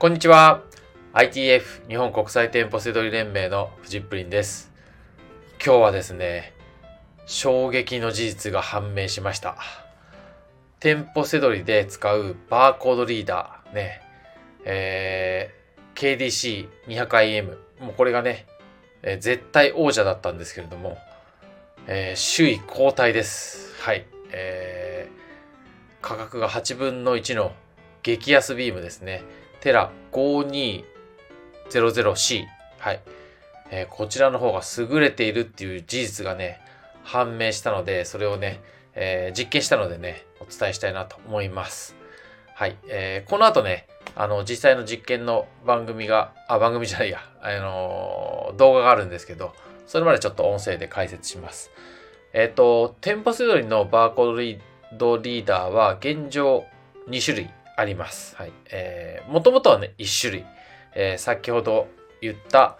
こんにちは。ITF 日本国際店舗セドリ連盟のフジップリンです。今日はですね、衝撃の事実が判明しました。店舗セドリで使うバーコードリーダーね、えー、KDC200IM、もうこれがね、えー絶対王者だったんですけれども、えー首位交代です。はい。えー価格が8分の1の激安ビームですね。テラ 5200C。はい。えーこちらの方が優れているっていう事実がね、判明したので、それをね、えー実験したのでね、お伝えしたいなと思います。はい。えーこの後ね、あの、実際の実験の番組が、あ、番組じゃないや、あの動画があるんですけど、それまでちょっと音声で解説します。えっ、と、店舗セドリのバーコードリードリーダーは現状2種類あります。はい。えー、もともとはね、1種類。えー先ほど言った、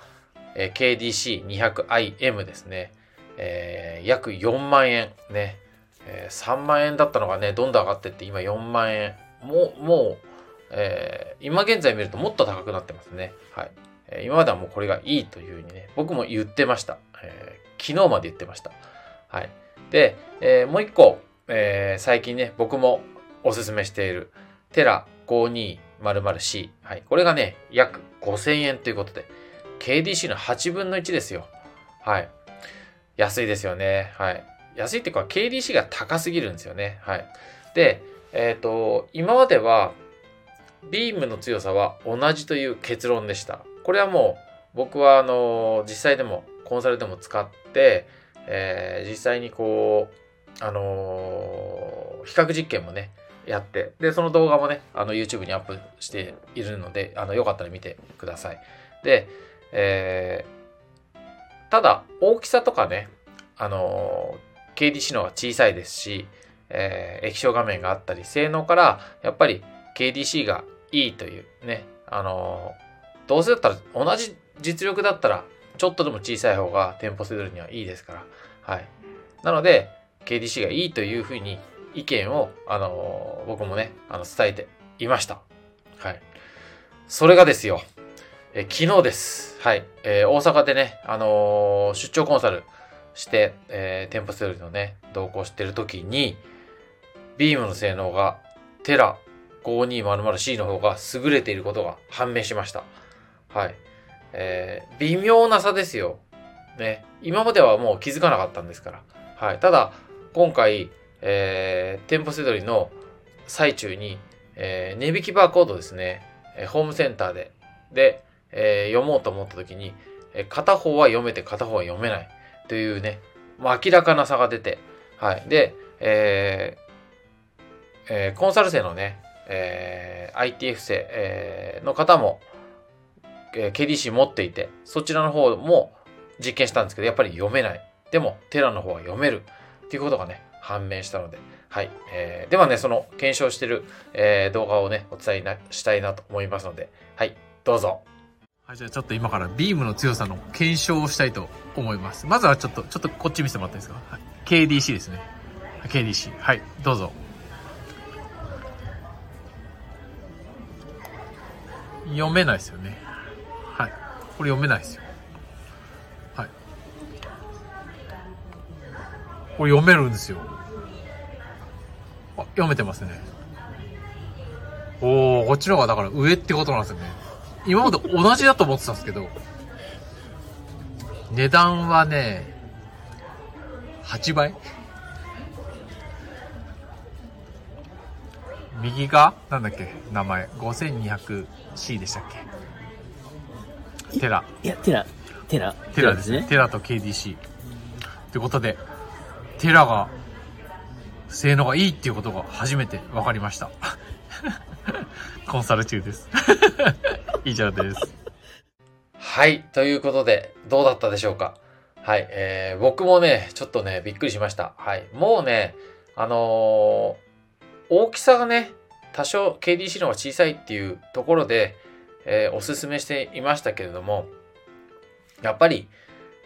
えー KDC200IM ですね。えー約4万円ね。えー3万円だったのがね、どんどん上がってって、今4万円。もう、もう、えー今現在見るともっと高くなってますね。はい。えー今まではもうこれがいいというふうにね、僕も言ってました。えー昨日まで言ってました。はい。で、えーもう一個、えー最近ね、僕もおすすめしている、テラ 5200C。はい。これがね、約5000円ということで、KDC の8分の1ですよ。はい。安いですよね。はい。安いっていうか、KDC が高すぎるんですよね。はい。で、えっ、と、今までは、ビームの強さは同じという結論でした。これはもう、僕は、あの、実際でも、コンサルでも使って、えー実際にこう、あのー比較実験もね、やって、で、その動画もね、あの、YouTube にアップしているので、あの、よかったら見てください。で、えーただ、大きさとかね、あのー KDC の方が小さいですし、えー液晶画面があったり、性能から、やっぱり KDC がいいというね、あのーどうせだったら、同じ実力だったら、ちょっとでも小さい方が店舗セドルにはいいですから、はい。なので、KDC がいいというふうに意見を、あの僕もね、あの、伝えていました。はい。それがですよ、え昨日です。はい。えー大阪でね、あのー出張コンサルして、えー店舗セドルのね、同行してる時に、ビームの性能がテラ 5200C の方が優れていることが判明しました。はい。えー微妙な差ですよ。ね。今まではもう気づかなかったんですから。はい。ただ、今回、えー店舗セドリの最中に、えー値引きバーコードですね、えーホームセンターで、で、えー読もうと思った時に、えー片方は読めて片方は読めないというね、まあ、明らかな差が出て、はい。で、えーえーコンサル生のね、えー ITF 生、えーの方も、えー KDC 持っていて、そちらの方も実験したんですけど、やっぱり読めない。でも、テラの方は読める。っていうことがね、判明したので、はい。えーではね、その検証してる、えー動画をね、お伝えなしたいなと思いますので、はい、どうぞ。はい、じゃあちょっと今からビームの強さの検証をしたいと思います。まずはちょっと、ちょっとこっち見せてもらっていいですか、はい、?KDC ですね。KDC。はい、どうぞ。読めないですよね。はい。これ読めないですよ。これ読めるんですよ。あ、読めてますね。おー、こっちの方がだから上ってことなんですよね。今まで同じだと思ってたんですけど、値段はね、8倍右が、なんだっけ、名前。5200C でしたっけテラ。いや、テラ、テラ。テラですね。。テラと KDC。ってことで、テラが、性能がいいっていうことが初めて分かりました。コンサル中です。以上です。はい。ということで、どうだったでしょうか？はい。えー、僕もね、ちょっとね、びっくりしました。はい。もうね、あのー大きさがね、多少 KDC の方が小さいっていうところで、えーおすすめしていましたけれども、やっぱり、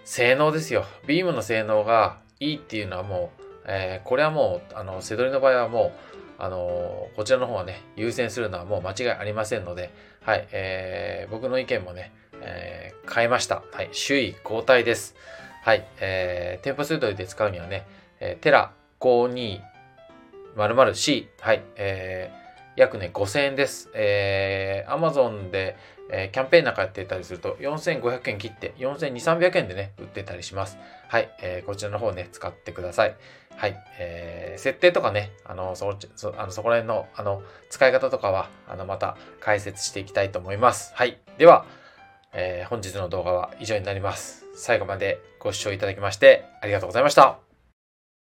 性能ですよ。ビームの性能がいいっていうのはもう、えーこれはもう、あの、セドリの場合はもう、あのーこちらの方はね、優先するのはもう間違いありませんので、はい、えー、僕の意見もね、えー変えました。はい、首位交代です。はい、えー、店舗数ドルで使うにはね、えーテラ 5200C、はい、えー、約ね、5000円です。えー、Amazon で、えーキャンペーンなんかやってたりすると、4500円切って、42300円でね、売ってたりします。はい、えーこちらの方ね、使ってください。はい、えー設定とかね、あの、そ、そあのそこら辺の、あの、使い方とかは、あの、また解説していきたいと思います。はい。では、えー本日の動画は以上になります。最後までご視聴いただきましてありがとうございました。